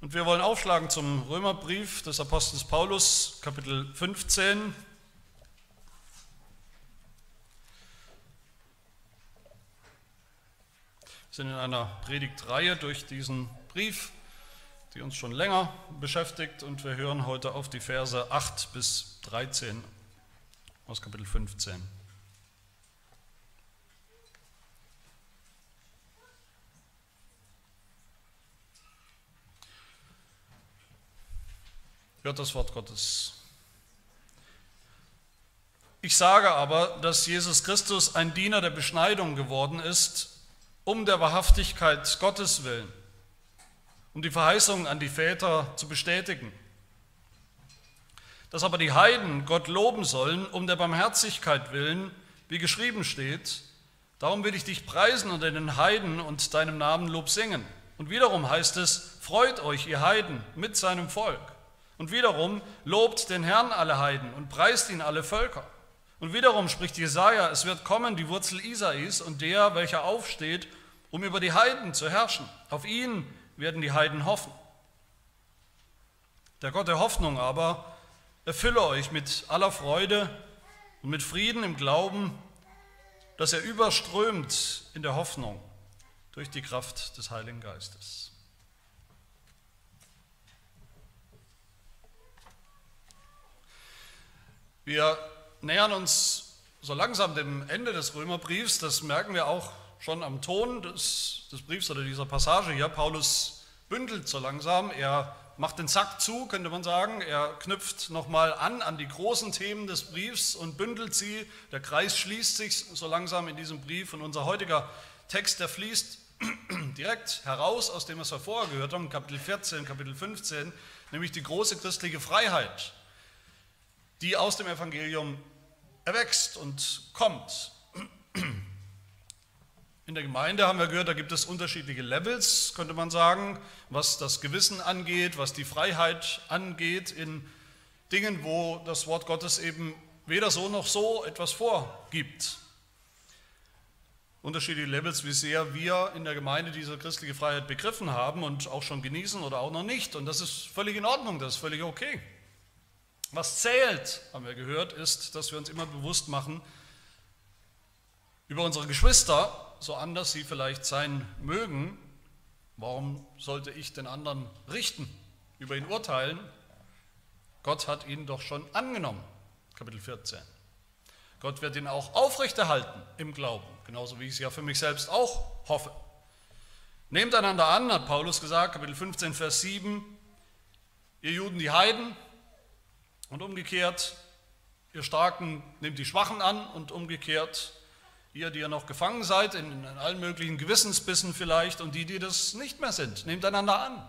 Und wir wollen aufschlagen zum Römerbrief des Apostels Paulus, Kapitel 15. Wir sind in einer Predigtreihe durch diesen Brief, die uns schon länger beschäftigt und wir hören heute auf die Verse 8 bis 13 aus Kapitel 15. Hört das Wort Gottes. Ich sage aber, dass Jesus Christus ein Diener der Beschneidung geworden ist, um der Wahrhaftigkeit Gottes willen, um die Verheißung an die Väter zu bestätigen. Dass aber die Heiden Gott loben sollen, um der Barmherzigkeit willen, wie geschrieben steht, darum will ich dich preisen unter den Heiden und deinem Namen Lob singen. Und wiederum heißt es, freut euch, ihr Heiden, mit seinem Volk. Und wiederum lobt den Herrn alle Heiden und preist ihn alle Völker. Und wiederum spricht Jesaja, es wird kommen die Wurzel Isais und der, welcher aufsteht, um über die Heiden zu herrschen. Auf ihn werden die Heiden hoffen. Der Gott der Hoffnung aber erfülle euch mit aller Freude und mit Frieden im Glauben, dass er überströmt in der Hoffnung durch die Kraft des Heiligen Geistes. Wir nähern uns so langsam dem Ende des Römerbriefs, das merken wir auch schon am Ton des, des Briefs oder dieser Passage hier. Paulus bündelt so langsam, er macht den Sack zu, könnte man sagen. Er knüpft nochmal an an die großen Themen des Briefs und bündelt sie. Der Kreis schließt sich so langsam in diesem Brief und unser heutiger Text, der fließt direkt heraus aus dem, was wir vorher gehört haben, Kapitel 14, Kapitel 15, nämlich die große christliche Freiheit, die aus dem Evangelium erwächst und kommt. In der Gemeinde haben wir gehört, da gibt es unterschiedliche Levels, könnte man sagen, was das Gewissen angeht, was die Freiheit angeht, in Dingen, wo das Wort Gottes eben weder so noch so etwas vorgibt. Unterschiedliche Levels, wie sehr wir in der Gemeinde diese christliche Freiheit begriffen haben und auch schon genießen oder auch noch nicht. Und das ist völlig in Ordnung, das ist völlig okay. Was zählt, haben wir gehört, ist, dass wir uns immer bewusst machen, über unsere Geschwister, so anders sie vielleicht sein mögen, warum sollte ich den anderen richten, über ihn urteilen? Gott hat ihn doch schon angenommen, Kapitel 14. Gott wird ihn auch aufrechterhalten im Glauben, genauso wie ich es ja für mich selbst auch hoffe. Nehmt einander an, hat Paulus gesagt, Kapitel 15, Vers 7, ihr Juden die Heiden, und umgekehrt, ihr Starken nehmt die Schwachen an und umgekehrt, ihr, die ihr noch gefangen seid, in, in allen möglichen Gewissensbissen vielleicht, und die, die das nicht mehr sind, nehmt einander an.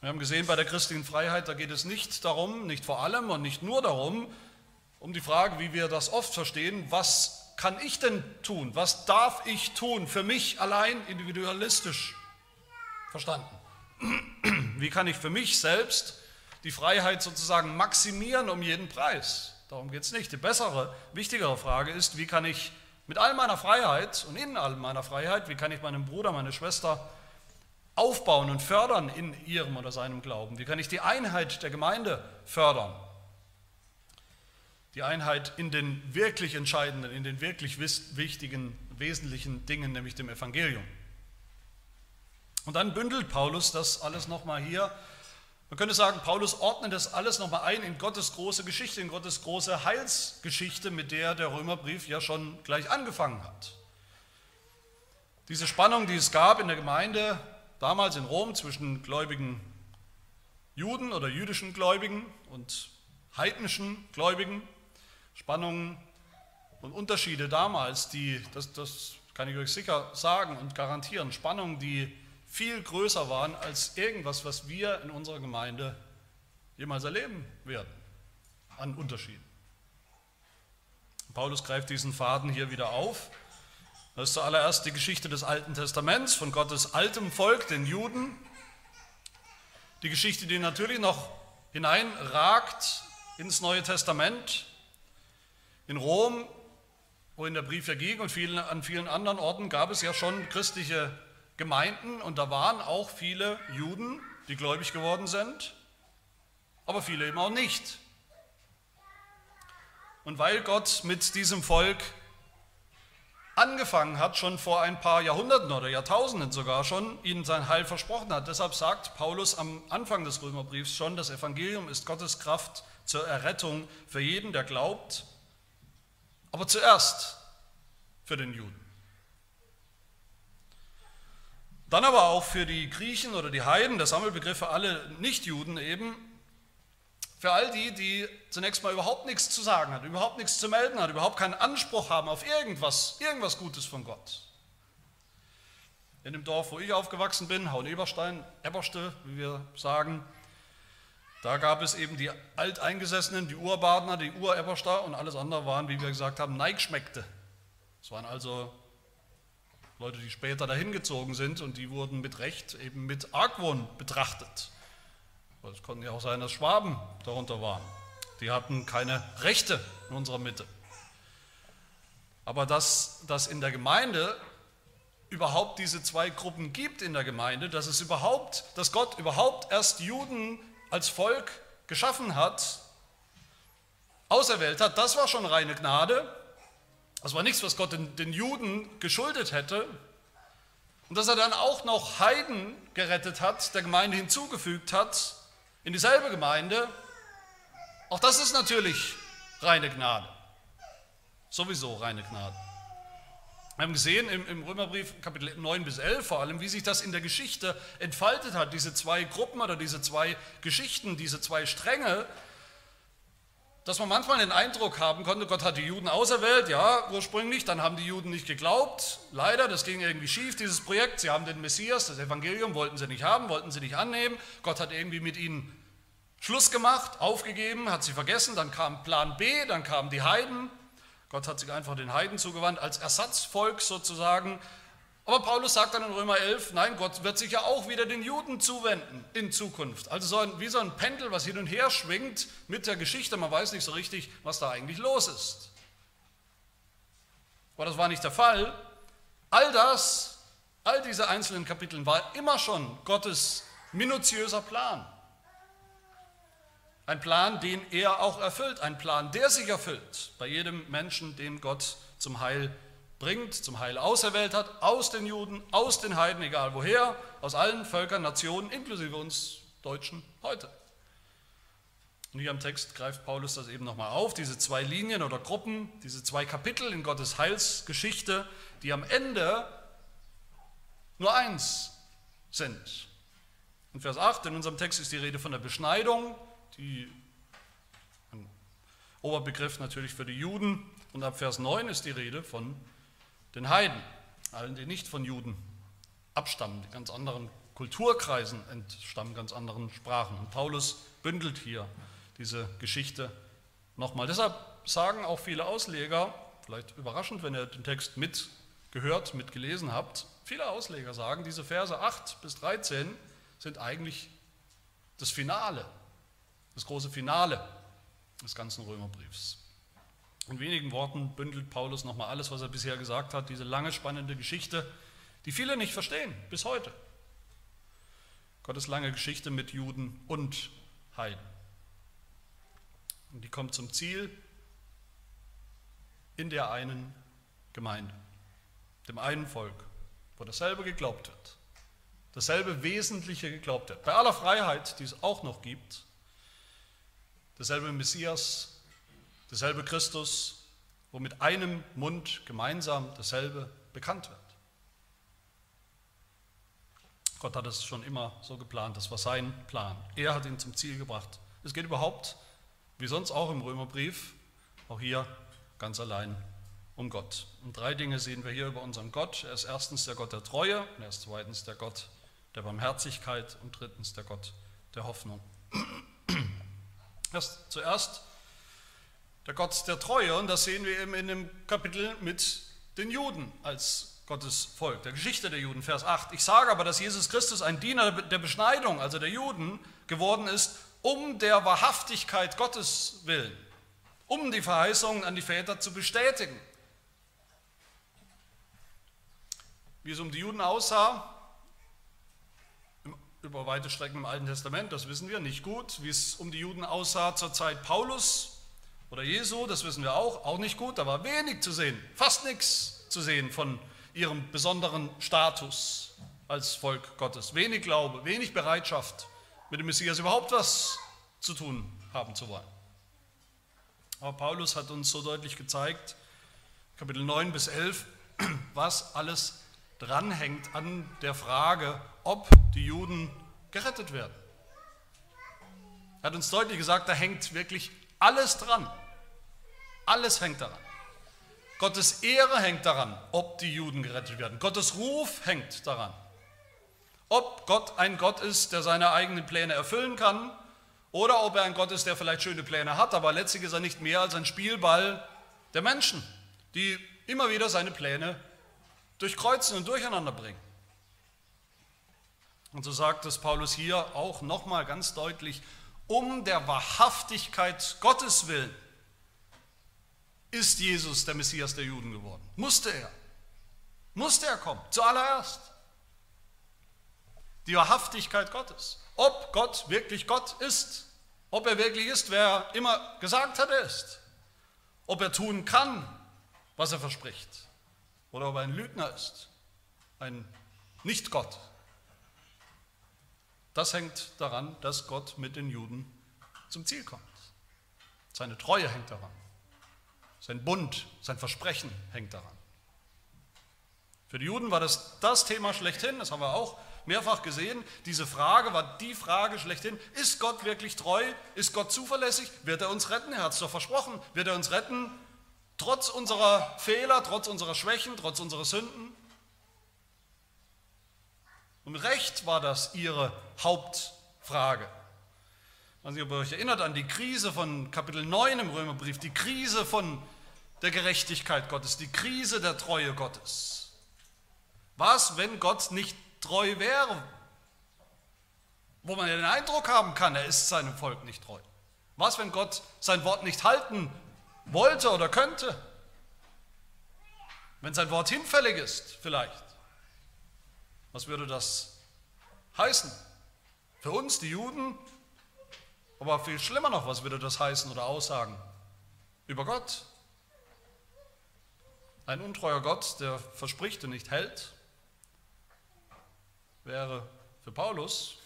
Wir haben gesehen, bei der christlichen Freiheit, da geht es nicht darum, nicht vor allem und nicht nur darum, um die Frage, wie wir das oft verstehen, was kann ich denn tun? Was darf ich tun für mich allein individualistisch verstanden? Wie kann ich für mich selbst die Freiheit sozusagen maximieren um jeden Preis. Darum geht es nicht. Die bessere, wichtigere Frage ist, wie kann ich mit all meiner Freiheit und in all meiner Freiheit, wie kann ich meinen Bruder, meine Schwester aufbauen und fördern in ihrem oder seinem Glauben? Wie kann ich die Einheit der Gemeinde fördern? Die Einheit in den wirklich entscheidenden, in den wirklich wichtigen, wesentlichen Dingen, nämlich dem Evangelium. Und dann bündelt Paulus das alles nochmal hier man könnte sagen, Paulus ordnet das alles nochmal ein in Gottes große Geschichte, in Gottes große Heilsgeschichte, mit der der Römerbrief ja schon gleich angefangen hat. Diese Spannung, die es gab in der Gemeinde damals in Rom zwischen gläubigen Juden oder jüdischen Gläubigen und heidnischen Gläubigen, Spannungen und Unterschiede damals, die, das, das kann ich euch sicher sagen und garantieren, Spannungen, die viel größer waren als irgendwas, was wir in unserer Gemeinde jemals erleben werden an Unterschieden. Paulus greift diesen Faden hier wieder auf. Das ist zuallererst die Geschichte des Alten Testaments von Gottes altem Volk, den Juden. Die Geschichte, die natürlich noch hineinragt ins Neue Testament. In Rom, wohin der Brief ja ging und vielen, an vielen anderen Orten gab es ja schon christliche Gemeinden und da waren auch viele Juden, die gläubig geworden sind, aber viele eben auch nicht. Und weil Gott mit diesem Volk angefangen hat, schon vor ein paar Jahrhunderten oder Jahrtausenden sogar schon, ihnen sein Heil versprochen hat. Deshalb sagt Paulus am Anfang des Römerbriefs schon, das Evangelium ist Gottes Kraft zur Errettung für jeden, der glaubt, aber zuerst für den Juden. Dann aber auch für die Griechen oder die Heiden, der Sammelbegriff für alle Nichtjuden eben, für all die, die zunächst mal überhaupt nichts zu sagen hat, überhaupt nichts zu melden hat, überhaupt keinen Anspruch haben auf irgendwas, irgendwas Gutes von Gott. In dem Dorf, wo ich aufgewachsen bin, Hauen-Eberstein, Eberste, wie wir sagen, da gab es eben die Alteingesessenen, die Urbadner, die Ureberster und alles andere waren, wie wir gesagt haben, Neigschmeckte. Das waren also Leute, die später dahin gezogen sind und die wurden mit Recht eben mit Argwohn betrachtet. Es konnte ja auch sein, dass Schwaben darunter waren. Die hatten keine Rechte in unserer Mitte. Aber dass, dass in der Gemeinde überhaupt diese zwei Gruppen gibt in der Gemeinde, dass es überhaupt, dass Gott überhaupt erst Juden als Volk geschaffen hat, auserwählt hat, das war schon reine Gnade. Das war nichts, was Gott den, den Juden geschuldet hätte. Und dass er dann auch noch Heiden gerettet hat, der Gemeinde hinzugefügt hat, in dieselbe Gemeinde, auch das ist natürlich reine Gnade. Sowieso reine Gnade. Wir haben gesehen im, im, Römerbrief Kapitel 9 bis 11 vor allem, wie sich das in der Geschichte entfaltet hat, diese zwei Gruppen oder diese zwei Geschichten, diese zwei Stränge, dass man manchmal den Eindruck haben konnte, Gott hat die Juden auserwählt, ja, ursprünglich, dann haben die Juden nicht geglaubt, leider, das ging irgendwie schief, dieses Projekt, sie haben den Messias, das Evangelium, wollten sie nicht haben, wollten sie nicht annehmen, Gott hat irgendwie mit ihnen Schluss gemacht, aufgegeben, hat sie vergessen, dann kam Plan B, dann kamen die Heiden. Gott hat sich einfach den Heiden zugewandt, als Ersatzvolk sozusagen. Aber Paulus sagt dann in Römer 11, nein, Gott wird sich ja auch wieder den Juden zuwenden in Zukunft. Also so ein, wie so ein Pendel, was hin und her schwingt mit der Geschichte. Man weiß nicht so richtig, was da eigentlich los ist. Aber das war nicht der Fall. All das, all diese einzelnen Kapitel war immer schon Gottes minutiöser Plan. Ein Plan, den er auch erfüllt, ein Plan, der sich erfüllt bei jedem Menschen, den Gott zum Heil bringt, zum Heil auserwählt hat, aus den Juden, aus den Heiden, egal woher, aus allen Völkern, Nationen, inklusive uns Deutschen heute. Und hier am Text greift Paulus das eben nochmal auf, diese zwei Linien oder Gruppen, diese zwei Kapitel in Gottes Heilsgeschichte, die am Ende nur eins sind. In Vers 8 in unserem Text ist die Rede von der Beschneidung, die, ein Oberbegriff natürlich für die Juden. Und ab Vers 9 ist die Rede von den Heiden, allen, die nicht von Juden abstammen, die ganz anderen Kulturkreisen entstammen, ganz anderen Sprachen. Und Paulus bündelt hier diese Geschichte nochmal. Deshalb sagen auch viele Ausleger, vielleicht überraschend, wenn ihr den Text mitgehört, mitgelesen habt, viele Ausleger sagen, diese Verse 8 bis 13 sind eigentlich das Finale das große Finale des ganzen Römerbriefs. In wenigen Worten bündelt Paulus nochmal alles, was er bisher gesagt hat, diese lange spannende Geschichte, die viele nicht verstehen, bis heute. Gottes lange Geschichte mit Juden und Heiden. Und die kommt zum Ziel in der einen Gemeinde, dem einen Volk, wo dasselbe geglaubt wird, dasselbe Wesentliche geglaubt wird. Bei aller Freiheit, die es auch noch gibt, derselbe Messias, derselbe Christus, wo mit einem Mund gemeinsam dasselbe bekannt wird. Gott hat es schon immer so geplant, das war sein Plan. Er hat ihn zum Ziel gebracht. Es geht überhaupt, wie sonst auch im Römerbrief, auch hier ganz allein um Gott. Und drei Dinge sehen wir hier über unseren Gott. Er ist erstens der Gott der Treue, er ist zweitens der Gott der Barmherzigkeit und drittens der Gott der Hoffnung. Erst zuerst der Gott der Treue, und das sehen wir eben in dem Kapitel mit den Juden als Gottes Volk, der Geschichte der Juden, Vers 8. Ich sage aber, dass Jesus Christus ein Diener der Beschneidung, also der Juden, geworden ist, um der Wahrhaftigkeit Gottes willen, um die Verheißungen an die Väter zu bestätigen. Wie es um die Juden aussah, über weite Strecken im Alten Testament, das wissen wir nicht gut. Wie es um die Juden aussah zur Zeit Paulus oder Jesu, das wissen wir auch, auch nicht gut. Da war wenig zu sehen, fast nichts zu sehen von ihrem besonderen Status als Volk Gottes. Wenig Glaube, wenig Bereitschaft, mit dem Messias überhaupt was zu tun haben zu wollen. Aber Paulus hat uns so deutlich gezeigt, Kapitel 9 bis 11, was alles dranhängt an der Frage, ob die Juden gerettet werden. Er hat uns deutlich gesagt, da hängt wirklich alles dran. Alles hängt daran. Gottes Ehre hängt daran, ob die Juden gerettet werden. Gottes Ruf hängt daran. Ob Gott ein Gott ist, der seine eigenen Pläne erfüllen kann, oder ob er ein Gott ist, der vielleicht schöne Pläne hat, aber letztlich ist er nicht mehr als ein Spielball der Menschen, die immer wieder seine Pläne durchkreuzen und durcheinander bringen. Und so sagt es Paulus hier auch nochmal ganz deutlich, um der Wahrhaftigkeit Gottes willen ist Jesus der Messias der Juden geworden. Musste er. Musste er kommen, zuallererst. Die Wahrhaftigkeit Gottes. Ob Gott wirklich Gott ist. Ob er wirklich ist, wer er immer gesagt hat, er ist. Ob er tun kann, was er verspricht. Oder ob er ein Lügner ist. Ein Nicht-Gott. Das hängt daran, dass Gott mit den Juden zum Ziel kommt. Seine Treue hängt daran. Sein Bund, sein Versprechen hängt daran. Für die Juden war das das Thema schlechthin, das haben wir auch mehrfach gesehen. Diese Frage war die Frage schlechthin, ist Gott wirklich treu? Ist Gott zuverlässig? Wird er uns retten? Er hat es doch versprochen. Wird er uns retten, trotz unserer Fehler, trotz unserer Schwächen, trotz unserer Sünden? Und mit Recht war das ihre Hauptfrage. Ich weiß nicht, ob ihr euch erinnert an die Krise von Kapitel 9 im Römerbrief, die Krise von der Gerechtigkeit Gottes, die Krise der Treue Gottes. Was, wenn Gott nicht treu wäre? Wo man ja den Eindruck haben kann, er ist seinem Volk nicht treu. Was, wenn Gott sein Wort nicht halten wollte oder könnte? Wenn sein Wort hinfällig ist, vielleicht. Was würde das heißen? Für uns, die Juden, aber viel schlimmer noch, was würde das heißen oder aussagen? Über Gott. Ein untreuer Gott, der verspricht und nicht hält, wäre für Paulus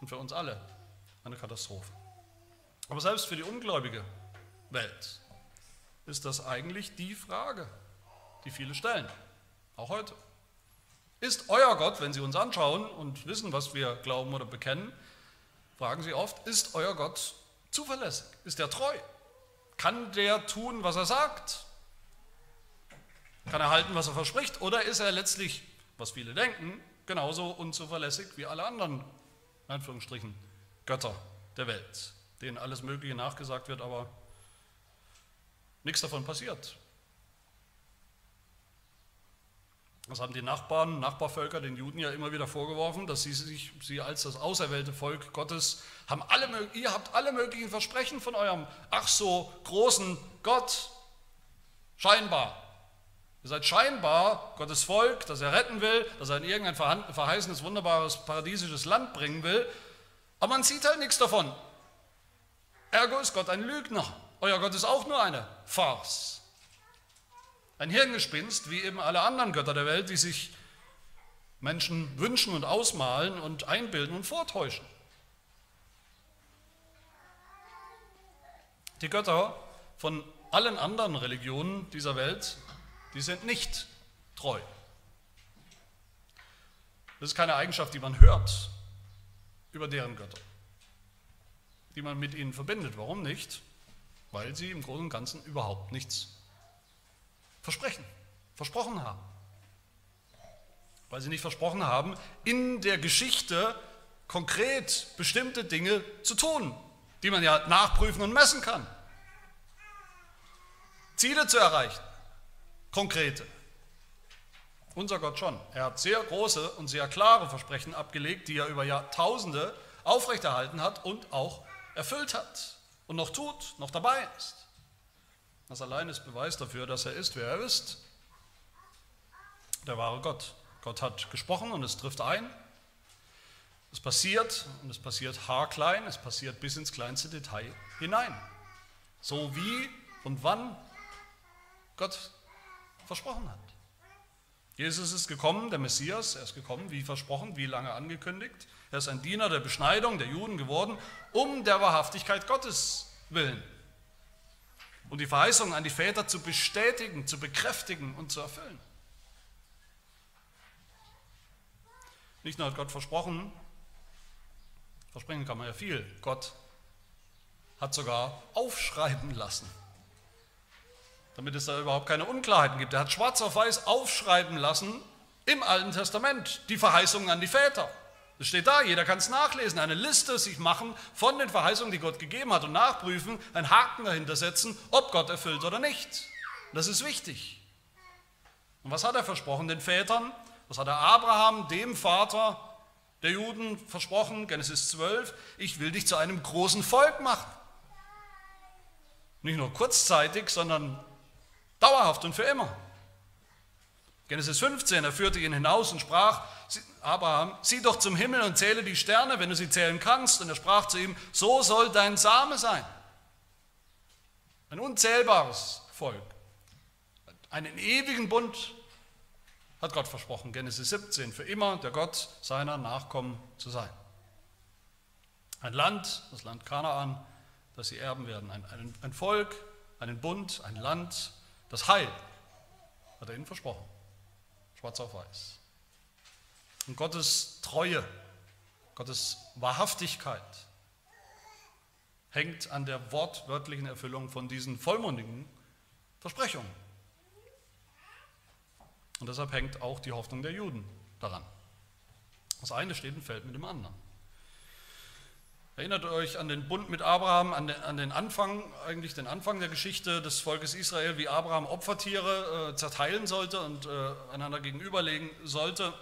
und für uns alle eine Katastrophe. Aber selbst für die ungläubige Welt ist das eigentlich die Frage, die viele stellen, auch heute. Ist euer Gott, wenn Sie uns anschauen und wissen, was wir glauben oder bekennen, fragen Sie oft, ist euer Gott zuverlässig? Ist er treu? Kann der tun, was er sagt? Kann er halten, was er verspricht? Oder ist er letztlich, was viele denken, genauso unzuverlässig wie alle anderen, in Anführungsstrichen, Götter der Welt, denen alles Mögliche nachgesagt wird, aber nichts davon passiert. Das haben die Nachbarn, Nachbarvölker, den Juden ja immer wieder vorgeworfen, dass sie sich sie als das auserwählte Volk Gottes haben alle, ihr habt alle möglichen Versprechen von eurem ach so großen Gott. Scheinbar. Ihr seid scheinbar Gottes Volk, das er retten will, das er in irgendein verheißenes, wunderbares, paradiesisches Land bringen will. Aber man sieht halt nichts davon. Ergo ist Gott ein Lügner. Euer Gott ist auch nur eine Farce. Ein Hirngespinst, wie eben alle anderen Götter der Welt, die sich Menschen wünschen und ausmalen und einbilden und vortäuschen. Die Götter von allen anderen Religionen dieser Welt, die sind nicht treu. Das ist keine Eigenschaft, die man hört über deren Götter, die man mit ihnen verbindet. Warum nicht? Weil sie im Großen und Ganzen überhaupt nichts versprechen, versprochen haben. Weil sie nicht versprochen haben, in der Geschichte konkret bestimmte Dinge zu tun, die man ja nachprüfen und messen kann. Ziele zu erreichen, konkrete. Unser Gott schon. Er hat sehr große und sehr klare Versprechen abgelegt, die er über Jahrtausende aufrechterhalten hat und auch erfüllt hat und noch tut, noch dabei ist. Das allein ist Beweis dafür, dass er ist, wer er ist. Der wahre Gott. Gott hat gesprochen und es trifft ein. Es passiert und es passiert haarklein, es passiert bis ins kleinste Detail hinein. So wie und wann Gott versprochen hat. Jesus ist gekommen, der Messias, er ist gekommen, wie versprochen, wie lange angekündigt. Er ist ein Diener der Beschneidung der Juden geworden, um der Wahrhaftigkeit Gottes willen. Und die Verheißung an die Väter zu bestätigen, zu bekräftigen und zu erfüllen. Nicht nur hat Gott versprochen, versprechen kann man ja viel, Gott hat sogar aufschreiben lassen, damit es da überhaupt keine Unklarheiten gibt. Er hat schwarz auf weiß aufschreiben lassen im Alten Testament die Verheißungen an die Väter. Das steht da, jeder kann es nachlesen, eine Liste sich machen von den Verheißungen, die Gott gegeben hat und nachprüfen, einen Haken dahinter setzen, ob Gott erfüllt oder nicht. Das ist wichtig. Und was hat er versprochen den Vätern? Was hat er Abraham, dem Vater der Juden, versprochen? Genesis 12, ich will dich zu einem großen Volk machen. Nicht nur kurzzeitig, sondern dauerhaft und für immer. Genesis 15, er führte ihn hinaus und sprach, Abraham, sieh doch zum Himmel und zähle die Sterne, wenn du sie zählen kannst. Und er sprach zu ihm, so soll dein Same sein. Ein unzählbares Volk. Einen ewigen Bund hat Gott versprochen, Genesis 17, für immer der Gott seiner Nachkommen zu sein. Ein Land, das Land Kanaan, das sie erben werden. Ein, ein, ein Volk, einen Bund, ein Land, das Heil hat er ihnen versprochen. Schwarz auf weiß. Und Gottes Treue, Gottes Wahrhaftigkeit hängt an der wortwörtlichen Erfüllung von diesen vollmundigen Versprechungen. Und deshalb hängt auch die Hoffnung der Juden daran. Das eine steht und fällt mit dem anderen. Erinnert euch an den Bund mit Abraham, an den, an den, Anfang, eigentlich den Anfang der Geschichte des Volkes Israel, wie Abraham Opfertiere äh, zerteilen sollte und äh, einander gegenüberlegen sollte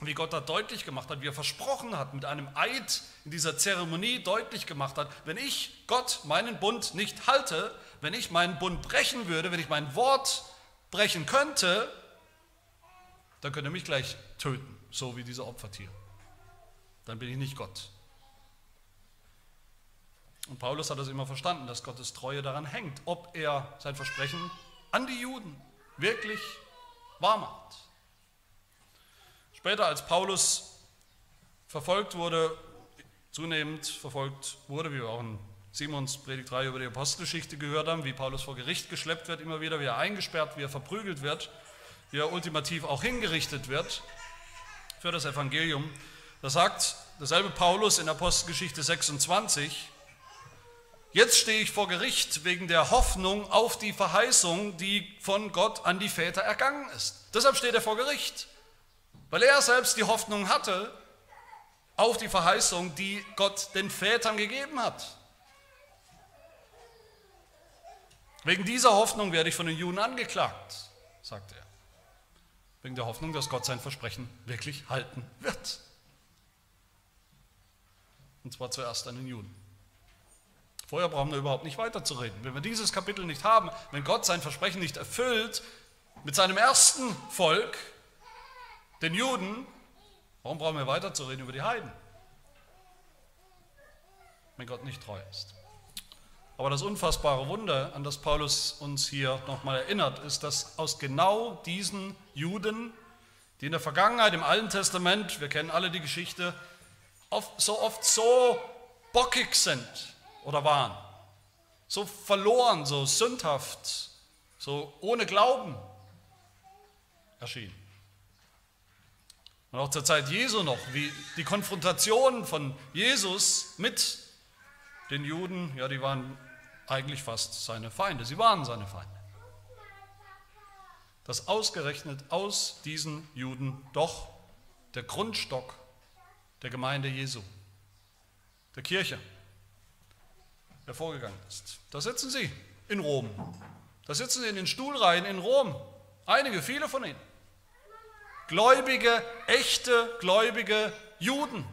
wie Gott da deutlich gemacht hat, wie er versprochen hat, mit einem Eid in dieser Zeremonie deutlich gemacht hat, wenn ich Gott meinen Bund nicht halte, wenn ich meinen Bund brechen würde, wenn ich mein Wort brechen könnte, dann könnt ihr mich gleich töten, so wie diese Opfertiere. Dann bin ich nicht Gott. Und Paulus hat das immer verstanden, dass Gottes Treue daran hängt, ob er sein Versprechen an die Juden wirklich wahr macht. Später, als Paulus verfolgt wurde, zunehmend verfolgt wurde, wie wir auch in Simons Predigt 3 über die Apostelgeschichte gehört haben, wie Paulus vor Gericht geschleppt wird, immer wieder, wie er eingesperrt, wie er verprügelt wird, wie er ultimativ auch hingerichtet wird für das Evangelium. Da sagt derselbe Paulus in Apostelgeschichte 26, Jetzt stehe ich vor Gericht wegen der Hoffnung auf die Verheißung, die von Gott an die Väter ergangen ist. Deshalb steht er vor Gericht weil er selbst die Hoffnung hatte auf die Verheißung, die Gott den Vätern gegeben hat. Wegen dieser Hoffnung werde ich von den Juden angeklagt, sagt er. Wegen der Hoffnung, dass Gott sein Versprechen wirklich halten wird. Und zwar zuerst an den Juden. Vorher brauchen wir überhaupt nicht weiterzureden. Wenn wir dieses Kapitel nicht haben, wenn Gott sein Versprechen nicht erfüllt mit seinem ersten Volk, den Juden, warum brauchen wir weiterzureden über die Heiden? Wenn Gott nicht treu ist. Aber das unfassbare Wunder, an das Paulus uns hier nochmal erinnert, ist, dass aus genau diesen Juden, die in der Vergangenheit im Alten Testament, wir kennen alle die Geschichte, oft, so oft so bockig sind oder waren, so verloren, so sündhaft, so ohne Glauben erschienen. Und auch zur Zeit Jesu noch, wie die Konfrontation von Jesus mit den Juden, ja, die waren eigentlich fast seine Feinde. Sie waren seine Feinde. Dass ausgerechnet aus diesen Juden doch der Grundstock der Gemeinde Jesu, der Kirche, hervorgegangen ist. Da sitzen sie in Rom. Da sitzen sie in den Stuhlreihen in Rom. Einige, viele von ihnen gläubige, echte, gläubige Juden,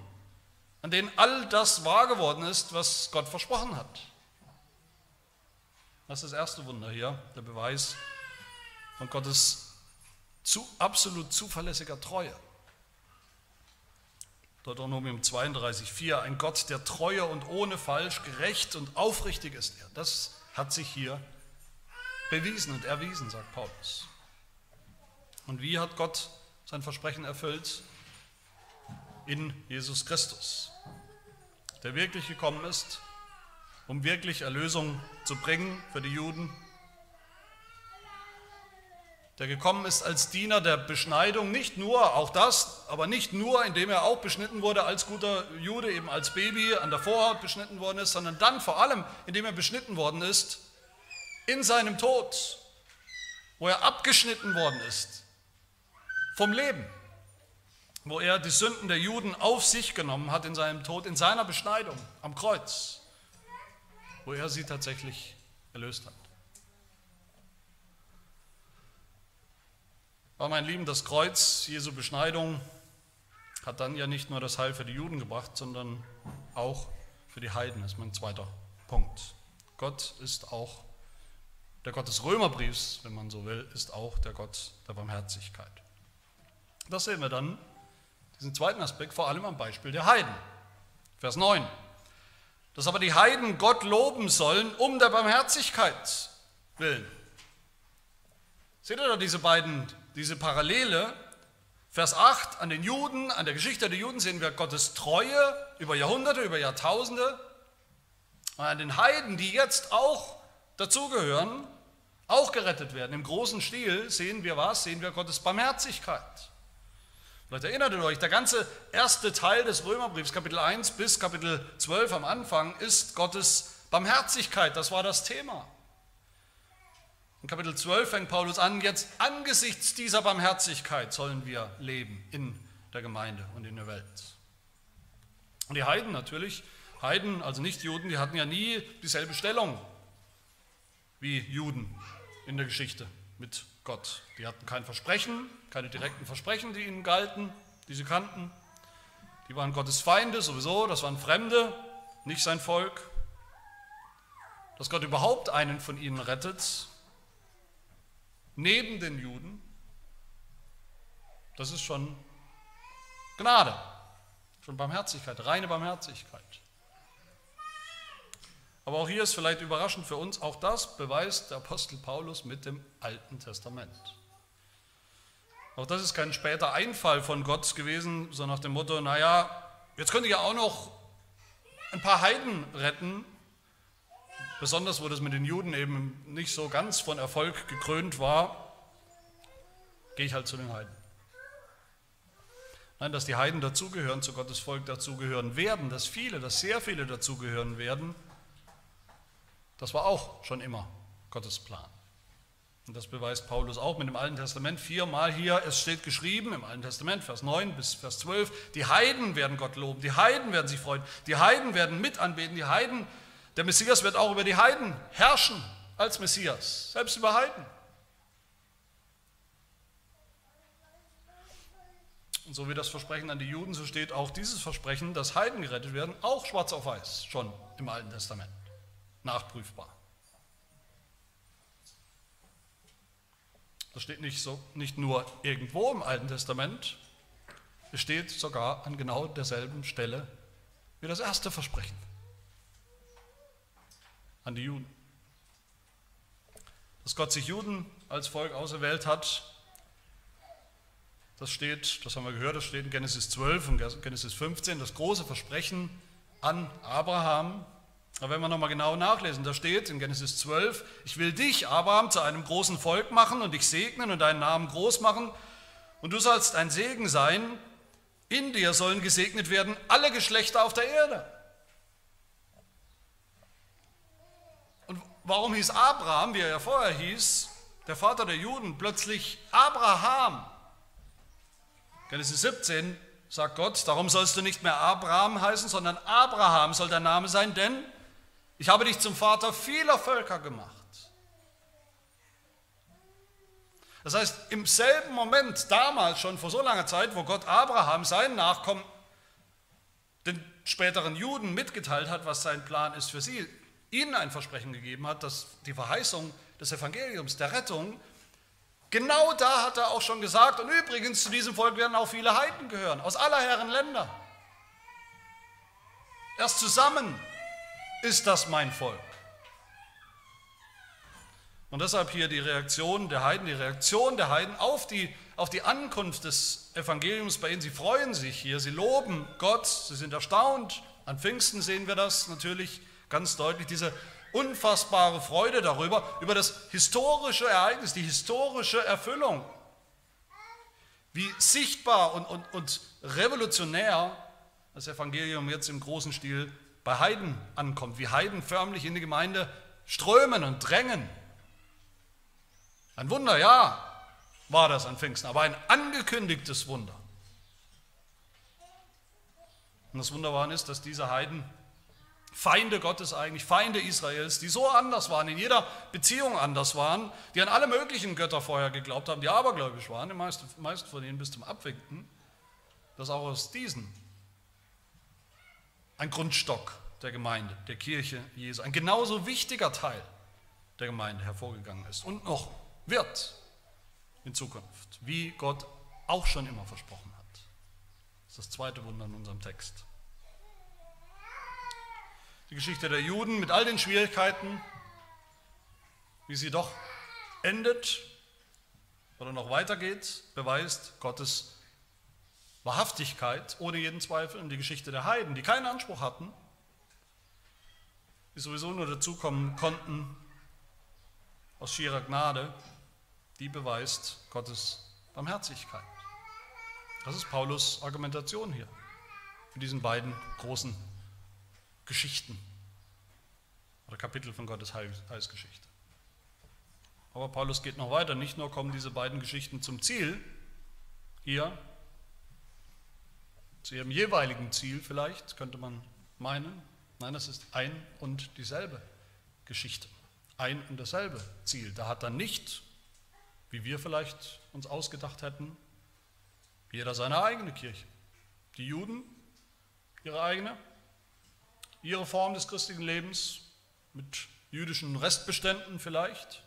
an denen all das wahr geworden ist, was Gott versprochen hat. Das ist das erste Wunder hier, der Beweis von Gottes zu, absolut zuverlässiger Treue. Deuteronomium 32, 4, ein Gott, der treuer und ohne Falsch, gerecht und aufrichtig ist. Das hat sich hier bewiesen und erwiesen, sagt Paulus. Und wie hat Gott sein Versprechen erfüllt? In Jesus Christus, der wirklich gekommen ist, um wirklich Erlösung zu bringen für die Juden der gekommen ist als Diener der Beschneidung, nicht nur, auch das, aber nicht nur, indem er auch beschnitten wurde als guter Jude, eben als Baby an der Vorhaut beschnitten worden ist, sondern dann vor allem, indem er beschnitten worden ist in seinem Tod, wo er abgeschnitten worden ist vom Leben, wo er die Sünden der Juden auf sich genommen hat in seinem Tod, in seiner Beschneidung am Kreuz, wo er sie tatsächlich erlöst hat. Aber mein Lieben, das Kreuz, Jesu Beschneidung, hat dann ja nicht nur das Heil für die Juden gebracht, sondern auch für die Heiden, das ist mein zweiter Punkt. Gott ist auch, der Gott des Römerbriefs, wenn man so will, ist auch der Gott der Barmherzigkeit. Das sehen wir dann, diesen zweiten Aspekt, vor allem am Beispiel der Heiden. Vers 9. Dass aber die Heiden Gott loben sollen um der Barmherzigkeit willen. Seht ihr da diese beiden diese Parallele, Vers 8, an den Juden, an der Geschichte der Juden sehen wir Gottes Treue über Jahrhunderte, über Jahrtausende. Und an den Heiden, die jetzt auch dazugehören, auch gerettet werden. Im großen Stil sehen wir was? Sehen wir Gottes Barmherzigkeit. Vielleicht erinnert ihr euch, der ganze erste Teil des Römerbriefs, Kapitel 1 bis Kapitel 12 am Anfang, ist Gottes Barmherzigkeit. Das war das Thema. In Kapitel 12 fängt Paulus an, jetzt angesichts dieser Barmherzigkeit sollen wir leben in der Gemeinde und in der Welt. Und die Heiden natürlich, Heiden, also nicht Juden, die hatten ja nie dieselbe Stellung wie Juden in der Geschichte mit Gott. Die hatten kein Versprechen, keine direkten Versprechen, die ihnen galten, die sie kannten. Die waren Gottes Feinde sowieso, das waren Fremde, nicht sein Volk. Dass Gott überhaupt einen von ihnen rettet, neben den Juden, das ist schon Gnade, schon Barmherzigkeit, reine Barmherzigkeit. Aber auch hier ist vielleicht überraschend für uns, auch das beweist der Apostel Paulus mit dem Alten Testament. Auch das ist kein später Einfall von Gott gewesen, so nach dem Motto, naja, jetzt könnte ich ja auch noch ein paar Heiden retten, besonders wo das mit den Juden eben nicht so ganz von Erfolg gekrönt war, gehe ich halt zu den Heiden. Nein, dass die Heiden dazugehören, zu Gottes Volk dazugehören werden, dass viele, dass sehr viele dazugehören werden, das war auch schon immer Gottes Plan. Und das beweist Paulus auch mit dem Alten Testament viermal hier. Es steht geschrieben im Alten Testament, Vers 9 bis Vers 12, die Heiden werden Gott loben, die Heiden werden sich freuen, die Heiden werden mit anbeten, die Heiden der Messias wird auch über die Heiden herrschen als Messias, selbst über Heiden. Und so wie das Versprechen an die Juden, so steht auch dieses Versprechen, dass Heiden gerettet werden, auch schwarz auf weiß, schon im Alten Testament. Nachprüfbar. Das steht nicht, so, nicht nur irgendwo im Alten Testament, es steht sogar an genau derselben Stelle wie das erste Versprechen an die Juden. Dass Gott sich Juden als Volk auserwählt hat, das steht, das haben wir gehört, das steht in Genesis 12 und Genesis 15, das große Versprechen an Abraham. Aber wenn wir nochmal genau nachlesen, da steht in Genesis 12, ich will dich, Abraham, zu einem großen Volk machen und dich segnen und deinen Namen groß machen und du sollst ein Segen sein. In dir sollen gesegnet werden alle Geschlechter auf der Erde. warum hieß Abraham, wie er ja vorher hieß, der Vater der Juden, plötzlich Abraham? Genesis 17 sagt Gott, darum sollst du nicht mehr Abraham heißen, sondern Abraham soll dein Name sein, denn ich habe dich zum Vater vieler Völker gemacht. Das heißt, im selben Moment, damals schon vor so langer Zeit, wo Gott Abraham, seinen Nachkommen, den späteren Juden mitgeteilt hat, was sein Plan ist für sie, ihnen ein Versprechen gegeben hat, dass die Verheißung des Evangeliums, der Rettung, genau da hat er auch schon gesagt, und übrigens zu diesem Volk werden auch viele Heiden gehören, aus aller Herren Länder. Erst zusammen ist das mein Volk. Und deshalb hier die Reaktion der Heiden, die Reaktion der Heiden auf die, auf die Ankunft des Evangeliums bei ihnen. Sie freuen sich hier, sie loben Gott, sie sind erstaunt. An Pfingsten sehen wir das natürlich ganz deutlich, diese unfassbare Freude darüber, über das historische Ereignis, die historische Erfüllung. Wie sichtbar und, und, und revolutionär das Evangelium jetzt im großen Stil bei Heiden ankommt, wie Heiden förmlich in die Gemeinde strömen und drängen. Ein Wunder, ja, war das an Pfingsten, aber ein angekündigtes Wunder. Und das Wunderbare ist, dass diese Heiden Feinde Gottes eigentlich, Feinde Israels, die so anders waren, in jeder Beziehung anders waren, die an alle möglichen Götter vorher geglaubt haben, die abergläubisch waren, die meisten, meisten von ihnen bis zum Abwinken, dass auch aus diesen ein Grundstock der Gemeinde, der Kirche Jesu, ein genauso wichtiger Teil der Gemeinde hervorgegangen ist und noch wird in Zukunft, wie Gott auch schon immer versprochen hat. Das ist das zweite Wunder in unserem Text. Die Geschichte der Juden mit all den Schwierigkeiten, wie sie doch endet oder noch weitergeht, beweist Gottes Wahrhaftigkeit ohne jeden Zweifel. Und die Geschichte der Heiden, die keinen Anspruch hatten, die sowieso nur dazukommen konnten aus schierer Gnade, die beweist Gottes Barmherzigkeit. Das ist Paulus Argumentation hier in diesen beiden großen Geschichten oder Kapitel von Gottes Heilsgeschichte. Aber Paulus geht noch weiter. Nicht nur kommen diese beiden Geschichten zum Ziel, hier, zu ihrem jeweiligen Ziel vielleicht, könnte man meinen. Nein, es ist ein und dieselbe Geschichte. Ein und dasselbe Ziel. Da hat dann nicht wie wir vielleicht uns ausgedacht hätten. Jeder seine eigene Kirche. Die Juden ihre eigene, ihre Form des christlichen Lebens mit jüdischen Restbeständen vielleicht.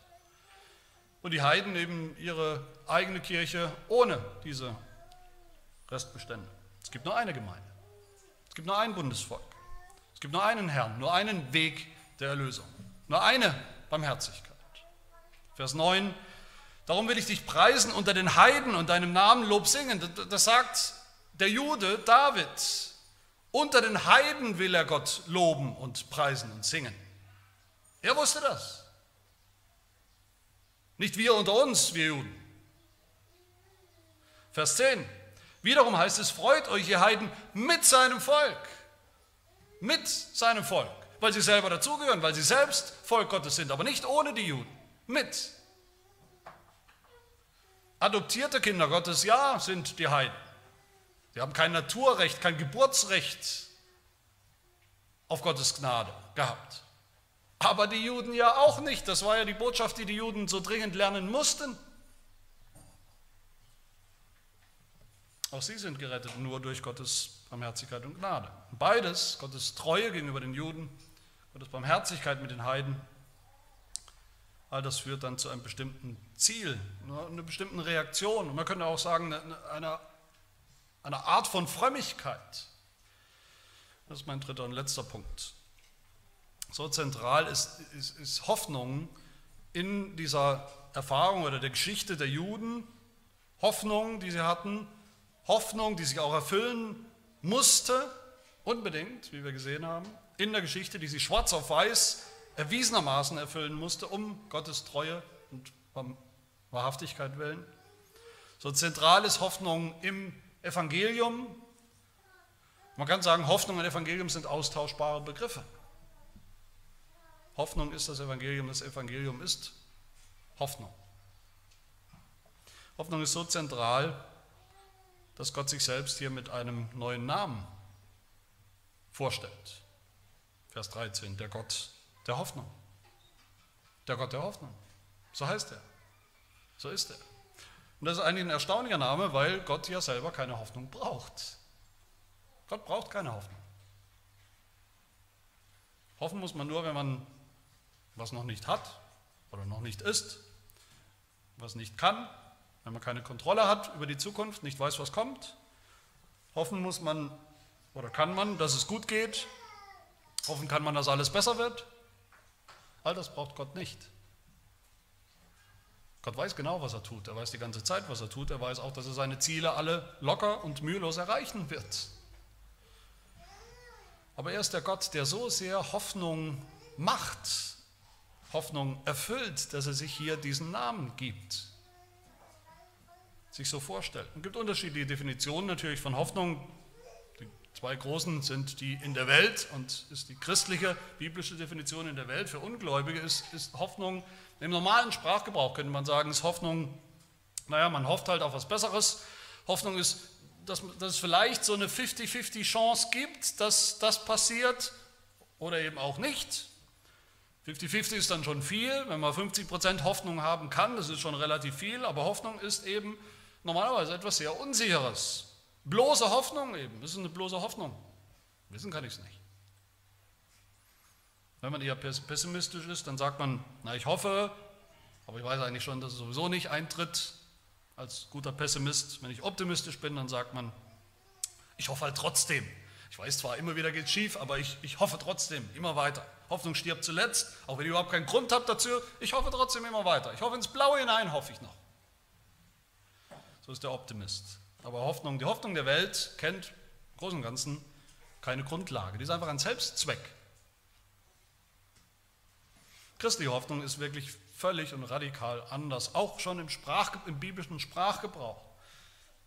Und die Heiden eben ihre eigene Kirche ohne diese Restbestände. Es gibt nur eine Gemeinde. Es gibt nur ein Bundesvolk. Es gibt nur einen Herrn, nur einen Weg der Erlösung. Nur eine Barmherzigkeit. Vers 9 Darum will ich dich preisen unter den Heiden und deinem Namen Lob singen. Das sagt der Jude David. Unter den Heiden will er Gott loben und preisen und singen. Er wusste das. Nicht wir unter uns, wir Juden. Vers 10. Wiederum heißt es, freut euch, ihr Heiden, mit seinem Volk. Mit seinem Volk. Weil sie selber dazugehören, weil sie selbst Volk Gottes sind, aber nicht ohne die Juden. Mit Adoptierte Kinder Gottes, ja, sind die Heiden. Sie haben kein Naturrecht, kein Geburtsrecht auf Gottes Gnade gehabt. Aber die Juden ja auch nicht. Das war ja die Botschaft, die die Juden so dringend lernen mussten. Auch sie sind gerettet nur durch Gottes Barmherzigkeit und Gnade. Beides, Gottes Treue gegenüber den Juden, Gottes Barmherzigkeit mit den Heiden, All das führt dann zu einem bestimmten Ziel, einer bestimmten Reaktion. Und man könnte auch sagen, einer, einer Art von Frömmigkeit. Das ist mein dritter und letzter Punkt. So zentral ist, ist, ist Hoffnung in dieser Erfahrung oder der Geschichte der Juden, Hoffnung, die sie hatten, Hoffnung, die sich auch erfüllen musste, unbedingt, wie wir gesehen haben, in der Geschichte, die sie schwarz auf weiß erwiesenermaßen erfüllen musste, um Gottes Treue und Wahrhaftigkeit willen. So zentral ist Hoffnung im Evangelium. Man kann sagen, Hoffnung und Evangelium sind austauschbare Begriffe. Hoffnung ist das Evangelium, das Evangelium ist Hoffnung. Hoffnung ist so zentral, dass Gott sich selbst hier mit einem neuen Namen vorstellt. Vers 13, der Gott der Hoffnung. Der Gott der Hoffnung. So heißt er. So ist er. Und das ist eigentlich ein erstaunlicher Name, weil Gott ja selber keine Hoffnung braucht. Gott braucht keine Hoffnung. Hoffen muss man nur, wenn man was noch nicht hat oder noch nicht ist, was nicht kann, wenn man keine Kontrolle hat über die Zukunft, nicht weiß, was kommt. Hoffen muss man oder kann man, dass es gut geht, Hoffen kann man, dass alles besser wird. All das braucht Gott nicht. Gott weiß genau, was er tut. Er weiß die ganze Zeit, was er tut. Er weiß auch, dass er seine Ziele alle locker und mühelos erreichen wird. Aber er ist der Gott, der so sehr Hoffnung macht, Hoffnung erfüllt, dass er sich hier diesen Namen gibt, sich so vorstellt. Es gibt unterschiedliche Definitionen natürlich von Hoffnung. Die zwei großen sind die in der Welt und ist die christliche biblische Definition in der Welt. Für Ungläubige ist, ist Hoffnung im normalen Sprachgebrauch, könnte man sagen, ist Hoffnung, naja, man hofft halt auf was Besseres. Hoffnung ist, dass, dass es vielleicht so eine 50-50 Chance gibt, dass das passiert oder eben auch nicht. 50-50 ist dann schon viel, wenn man 50% Hoffnung haben kann, das ist schon relativ viel, aber Hoffnung ist eben normalerweise etwas sehr Unsicheres. Bloße Hoffnung eben, das ist eine bloße Hoffnung. Wissen kann ich es nicht. Wenn man eher pessimistisch ist, dann sagt man, na ich hoffe, aber ich weiß eigentlich schon, dass es sowieso nicht eintritt. Als guter Pessimist, wenn ich optimistisch bin, dann sagt man, ich hoffe halt trotzdem. Ich weiß zwar, immer wieder geht es schief, aber ich, ich hoffe trotzdem immer weiter. Hoffnung stirbt zuletzt, auch wenn ihr überhaupt keinen Grund habt dazu. Ich hoffe trotzdem immer weiter. Ich hoffe ins Blaue hinein, hoffe ich noch. So ist der Optimist. Aber Hoffnung, die Hoffnung der Welt kennt im Großen und Ganzen keine Grundlage. Die ist einfach ein Selbstzweck. Christliche Hoffnung ist wirklich völlig und radikal anders, auch schon im, Sprach, im biblischen Sprachgebrauch.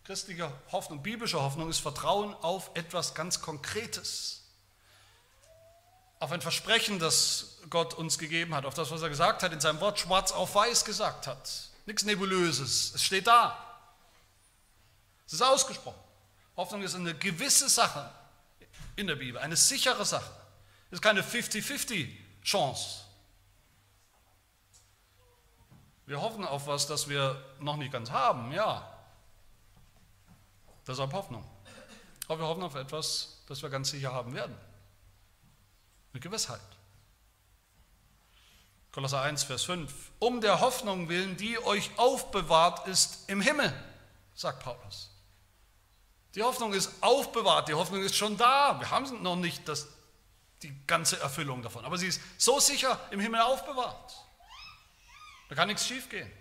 Christliche Hoffnung, biblische Hoffnung ist Vertrauen auf etwas ganz Konkretes auf ein Versprechen, das Gott uns gegeben hat, auf das, was er gesagt hat, in seinem Wort schwarz auf weiß gesagt hat. Nichts Nebulöses, es steht da. Es ist ausgesprochen. Hoffnung ist eine gewisse Sache in der Bibel, eine sichere Sache. Es ist keine 50-50 Chance. Wir hoffen auf was, das wir noch nicht ganz haben, ja. Deshalb Hoffnung. Aber wir hoffen auf etwas, das wir ganz sicher haben werden. Mit Gewissheit. Kolosser 1, Vers 5. Um der Hoffnung willen, die euch aufbewahrt ist im Himmel, sagt Paulus. Die Hoffnung ist aufbewahrt, die Hoffnung ist schon da. Wir haben noch nicht das, die ganze Erfüllung davon, aber sie ist so sicher im Himmel aufbewahrt. Da kann nichts schiefgehen.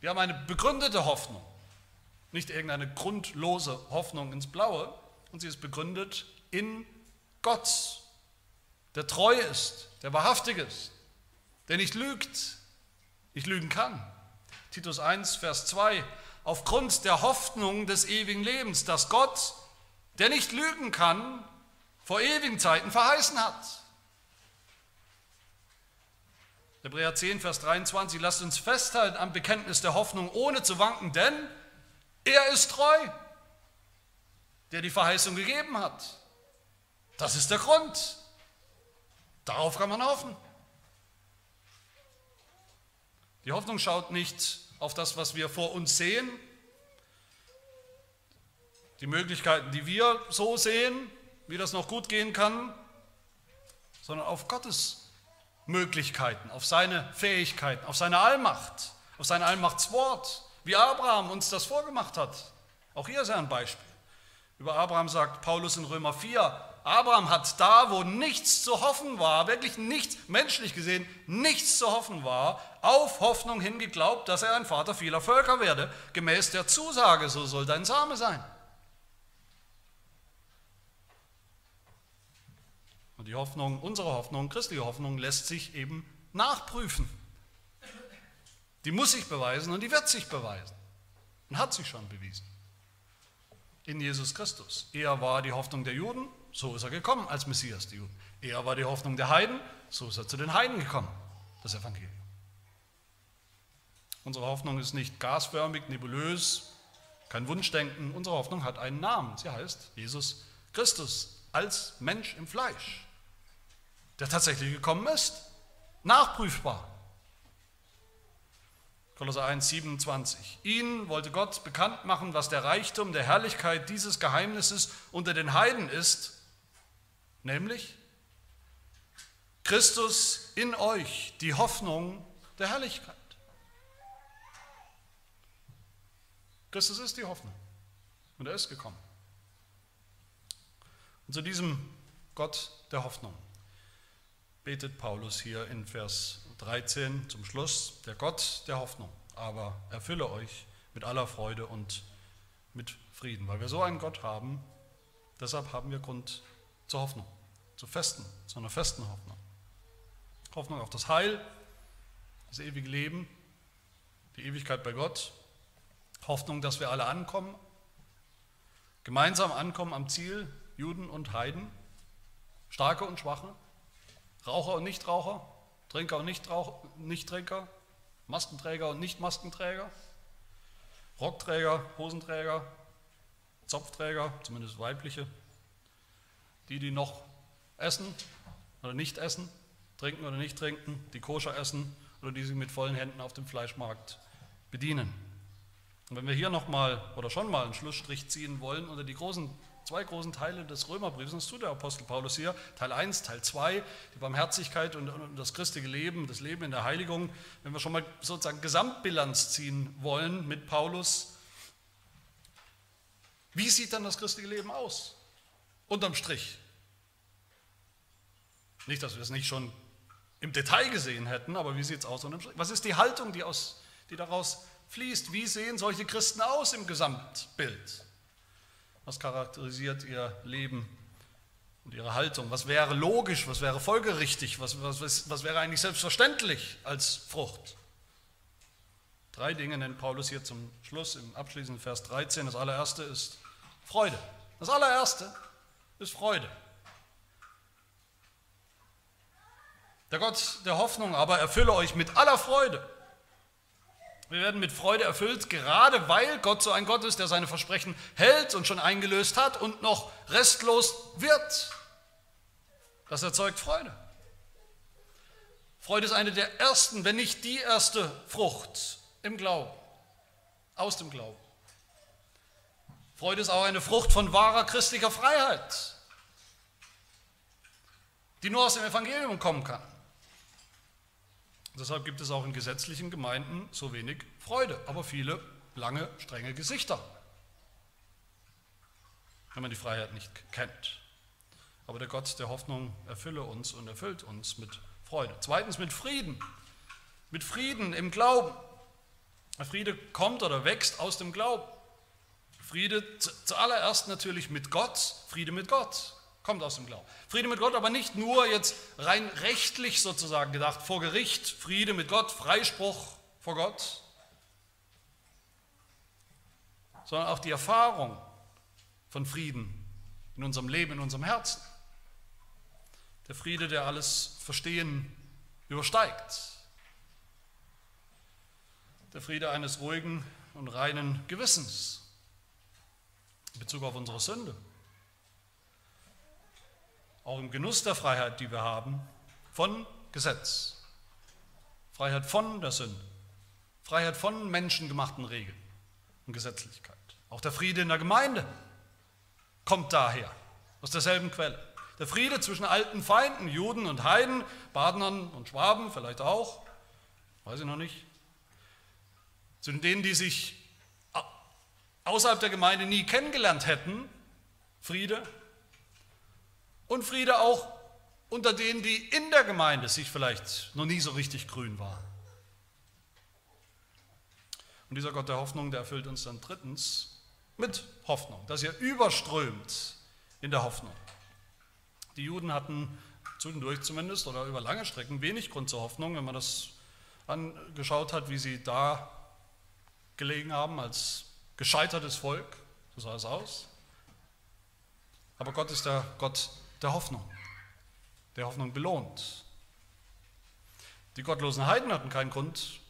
Wir haben eine begründete Hoffnung, nicht irgendeine grundlose Hoffnung ins Blaue, und sie ist begründet in Gott der treu ist, der wahrhaftig ist, der nicht lügt, nicht lügen kann. Titus 1, Vers 2, aufgrund der Hoffnung des ewigen Lebens, das Gott, der nicht lügen kann, vor ewigen Zeiten verheißen hat. Hebräer 10, Vers 23, lasst uns festhalten am Bekenntnis der Hoffnung, ohne zu wanken, denn er ist treu, der die Verheißung gegeben hat. Das ist der Grund. Darauf kann man hoffen. Die Hoffnung schaut nicht auf das, was wir vor uns sehen, die Möglichkeiten, die wir so sehen, wie das noch gut gehen kann, sondern auf Gottes Möglichkeiten, auf seine Fähigkeiten, auf seine Allmacht, auf sein Allmachtswort, wie Abraham uns das vorgemacht hat. Auch hier ist er ein Beispiel. Über Abraham sagt Paulus in Römer 4, Abraham hat da, wo nichts zu hoffen war, wirklich nichts, menschlich gesehen, nichts zu hoffen war, auf Hoffnung hin geglaubt, dass er ein Vater vieler Völker werde, gemäß der Zusage, so soll dein Same sein. Und die Hoffnung, unsere Hoffnung, christliche Hoffnung, lässt sich eben nachprüfen. Die muss sich beweisen und die wird sich beweisen. Und hat sich schon bewiesen. In Jesus Christus. Er war die Hoffnung der Juden, so ist er gekommen als Messias, die Juden. Er war die Hoffnung der Heiden, so ist er zu den Heiden gekommen, das Evangelium. Unsere Hoffnung ist nicht gasförmig, nebulös, kein Wunschdenken. Unsere Hoffnung hat einen Namen. Sie heißt Jesus Christus als Mensch im Fleisch, der tatsächlich gekommen ist. Nachprüfbar. Kolosser 1, 27. Ihn wollte Gott bekannt machen, was der Reichtum der Herrlichkeit dieses Geheimnisses unter den Heiden ist, Nämlich Christus in euch, die Hoffnung der Herrlichkeit. Christus ist die Hoffnung und er ist gekommen. Und zu diesem Gott der Hoffnung, betet Paulus hier in Vers 13 zum Schluss, der Gott der Hoffnung, aber erfülle euch mit aller Freude und mit Frieden, weil wir so einen Gott haben, deshalb haben wir Grund zur Hoffnung, zur festen, zu einer festen Hoffnung. Hoffnung auf das Heil, das ewige Leben, die Ewigkeit bei Gott, Hoffnung, dass wir alle ankommen, gemeinsam ankommen am Ziel, Juden und Heiden, Starke und Schwache, Raucher und Nichtraucher, Trinker und Nichttrinker, Maskenträger und Nicht-Maskenträger, Rockträger, Hosenträger, Zopfträger, zumindest weibliche, die, die noch essen oder nicht essen, trinken oder nicht trinken, die koscher essen oder die sich mit vollen Händen auf dem Fleischmarkt bedienen. Und wenn wir hier nochmal oder schon mal einen Schlussstrich ziehen wollen unter die großen zwei großen Teile des Römerbriefs, das tut der Apostel Paulus hier, Teil 1, Teil 2, die Barmherzigkeit und, und das christliche Leben, das Leben in der Heiligung. Wenn wir schon mal sozusagen Gesamtbilanz ziehen wollen mit Paulus, wie sieht dann das christliche Leben aus? Unterm Strich. Nicht, dass wir es nicht schon im Detail gesehen hätten, aber wie sieht es aus? Was ist die Haltung, die, aus, die daraus fließt? Wie sehen solche Christen aus im Gesamtbild? Was charakterisiert ihr Leben und ihre Haltung? Was wäre logisch, was wäre folgerichtig, was, was, was wäre eigentlich selbstverständlich als Frucht? Drei Dinge nennt Paulus hier zum Schluss im abschließenden Vers 13. Das allererste ist Freude. Das allererste ist Freude. Der Gott der Hoffnung aber erfülle euch mit aller Freude wir werden mit Freude erfüllt, gerade weil Gott so ein Gott ist, der seine Versprechen hält und schon eingelöst hat und noch restlos wird. Das erzeugt Freude. Freude ist eine der ersten, wenn nicht die erste Frucht im Glauben, aus dem Glauben. Freude ist auch eine Frucht von wahrer christlicher Freiheit, die nur aus dem Evangelium kommen kann. Deshalb gibt es auch in gesetzlichen Gemeinden so wenig Freude, aber viele lange, strenge Gesichter, wenn man die Freiheit nicht kennt. Aber der Gott der Hoffnung erfülle uns und erfüllt uns mit Freude. Zweitens mit Frieden, mit Frieden im Glauben. Der Friede kommt oder wächst aus dem Glauben. Friede zuallererst natürlich mit Gott, Friede mit Gott kommt aus dem Glauben. Friede mit Gott, aber nicht nur jetzt rein rechtlich sozusagen gedacht, vor Gericht, Friede mit Gott, Freispruch vor Gott, sondern auch die Erfahrung von Frieden in unserem Leben, in unserem Herzen. Der Friede, der alles Verstehen übersteigt. Der Friede eines ruhigen und reinen Gewissens in Bezug auf unsere Sünde auch im Genuss der Freiheit, die wir haben, von Gesetz. Freiheit von der Sünde. Freiheit von menschengemachten Regeln und Gesetzlichkeit. Auch der Friede in der Gemeinde kommt daher, aus derselben Quelle. Der Friede zwischen alten Feinden, Juden und Heiden, Badenern und Schwaben vielleicht auch, weiß ich noch nicht. Zwischen denen, die sich außerhalb der Gemeinde nie kennengelernt hätten, Friede und Friede auch unter denen, die in der Gemeinde sich vielleicht noch nie so richtig grün waren. Und dieser Gott der Hoffnung, der erfüllt uns dann drittens mit Hoffnung, dass ihr überströmt in der Hoffnung. Die Juden hatten zwischendurch zumindest oder über lange Strecken wenig Grund zur Hoffnung, wenn man das angeschaut hat, wie sie da gelegen haben als gescheitertes Volk, so sah es aus. Aber Gott ist der Gott der Hoffnung, der Hoffnung belohnt. Die gottlosen Heiden hatten keinen Grund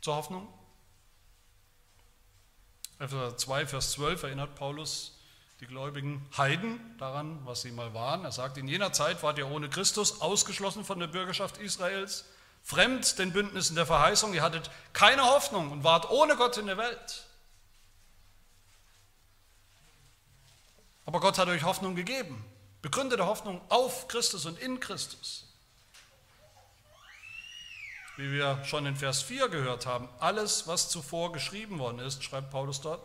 zur Hoffnung. Epheser 2, Vers 12 erinnert Paulus die gläubigen Heiden daran, was sie mal waren. Er sagt, in jener Zeit wart ihr ohne Christus ausgeschlossen von der Bürgerschaft Israels, fremd den Bündnissen der Verheißung, ihr hattet keine Hoffnung und wart ohne Gott in der Welt. Aber Gott hat euch Hoffnung gegeben. Begründete Hoffnung auf Christus und in Christus. Wie wir schon in Vers 4 gehört haben, alles, was zuvor geschrieben worden ist, schreibt Paulus dort,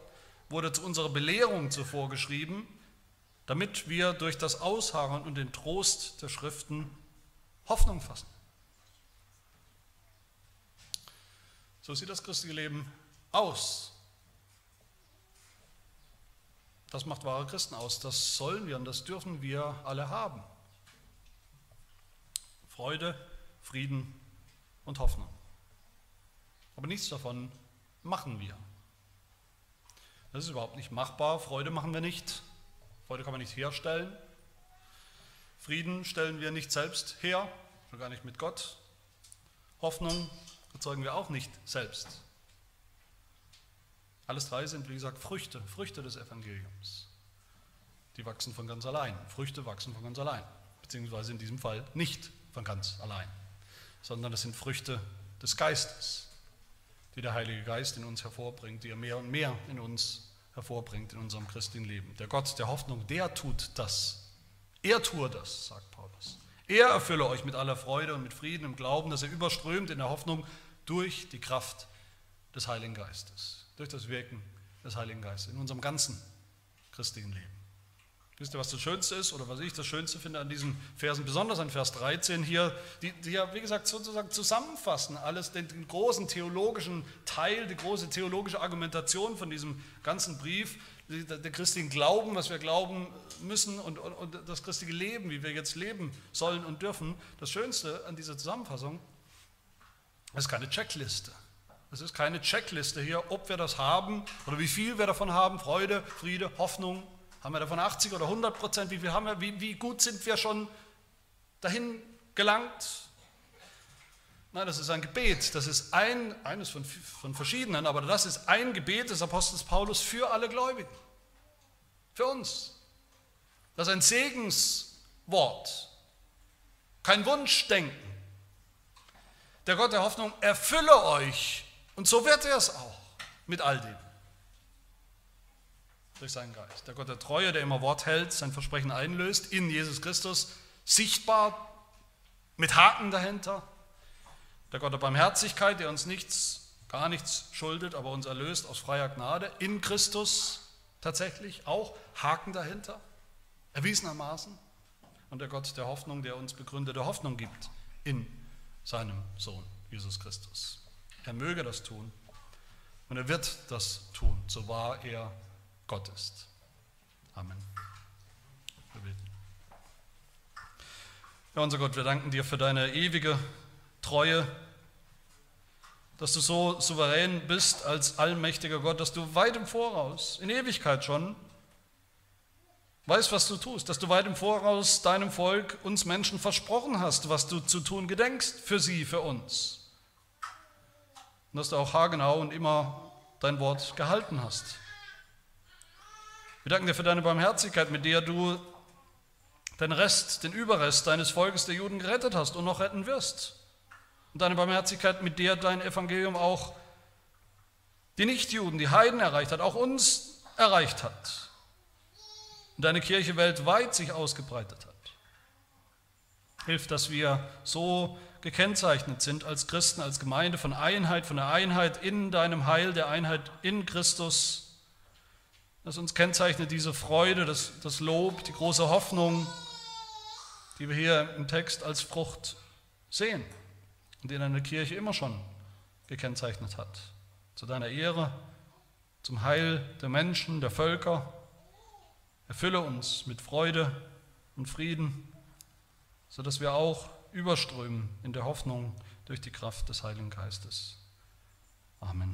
wurde zu unserer Belehrung zuvor geschrieben, damit wir durch das Ausharren und den Trost der Schriften Hoffnung fassen. So sieht das christliche Leben aus. Das macht wahre Christen aus. Das sollen wir und das dürfen wir alle haben. Freude, Frieden und Hoffnung. Aber nichts davon machen wir. Das ist überhaupt nicht machbar. Freude machen wir nicht. Freude kann man nicht herstellen. Frieden stellen wir nicht selbst her, schon gar nicht mit Gott. Hoffnung erzeugen wir auch nicht selbst. Alles drei sind, wie gesagt, Früchte, Früchte des Evangeliums. Die wachsen von ganz allein. Früchte wachsen von ganz allein. Beziehungsweise in diesem Fall nicht von ganz allein, sondern das sind Früchte des Geistes die der Heilige Geist in uns hervorbringt, die er mehr und mehr in uns hervorbringt in unserem christlichen Leben. Der Gott der Hoffnung, der tut das. Er tue das, sagt Paulus. Er erfülle euch mit aller Freude und mit Frieden im Glauben, dass er überströmt in der Hoffnung durch die Kraft des Heiligen Geistes, durch das Wirken des Heiligen Geistes in unserem ganzen christlichen Leben. Wisst ihr, was das Schönste ist oder was ich das Schönste finde an diesen Versen, besonders an Vers 13 hier, die, die ja, wie gesagt, sozusagen zusammenfassen, alles, den, den, großen theologischen Teil, die große theologische Argumentation von diesem ganzen Brief, der, der christlichen Glauben, was wir glauben müssen und, und, und das christliche Leben, wie wir jetzt leben sollen und dürfen. Das Schönste an dieser Zusammenfassung ist keine Checkliste. Es ist keine Checkliste hier, ob wir das haben oder wie viel wir davon haben, Freude, Friede, Hoffnung, haben wir davon 80 oder 100 Prozent? Wie, viel haben wir, wie, wie gut sind wir schon dahin gelangt? Nein, das ist ein Gebet. Das ist ein, eines von, von verschiedenen, aber das ist ein Gebet des Apostels Paulus für alle Gläubigen. Für uns. Das ist ein Segenswort. Kein Wunschdenken. Der Gott der Hoffnung erfülle euch. Und so wird er es auch mit all dem durch seinen Geist. Der Gott der Treue, der immer Wort hält, sein Versprechen einlöst, in Jesus Christus, sichtbar, mit Haken dahinter. Der Gott der Barmherzigkeit, der uns nichts, gar nichts schuldet, aber uns erlöst aus freier Gnade, in Christus tatsächlich, auch Haken dahinter, erwiesenermaßen. Und der Gott der Hoffnung, der uns begründete Hoffnung gibt in seinem Sohn Jesus Christus. Er möge das tun und er wird das tun, so wahr er Gott ist. Amen. Wir beten. Ja, unser Gott, wir danken dir für deine ewige Treue, dass du so souverän bist als allmächtiger Gott, dass du weit im Voraus, in Ewigkeit schon, weißt, was du tust, dass du weit im Voraus deinem Volk, uns Menschen versprochen hast, was du zu tun gedenkst für sie, für uns. Und dass du auch haargenau und immer dein Wort gehalten hast. Wir danken dir für deine Barmherzigkeit, mit der du den Rest, den Überrest deines Volkes der Juden gerettet hast und noch retten wirst. Und deine Barmherzigkeit, mit der dein Evangelium auch die Nichtjuden, die Heiden erreicht hat, auch uns erreicht hat. Und deine Kirche weltweit sich ausgebreitet hat. Hilf, dass wir so gekennzeichnet sind als Christen, als Gemeinde von Einheit, von der Einheit in deinem Heil, der Einheit in Christus das uns kennzeichnet diese Freude, das, das Lob, die große Hoffnung, die wir hier im Text als Frucht sehen und die eine Kirche immer schon gekennzeichnet hat. Zu deiner Ehre, zum Heil der Menschen, der Völker. Erfülle uns mit Freude und Frieden, sodass wir auch überströmen in der Hoffnung durch die Kraft des Heiligen Geistes. Amen.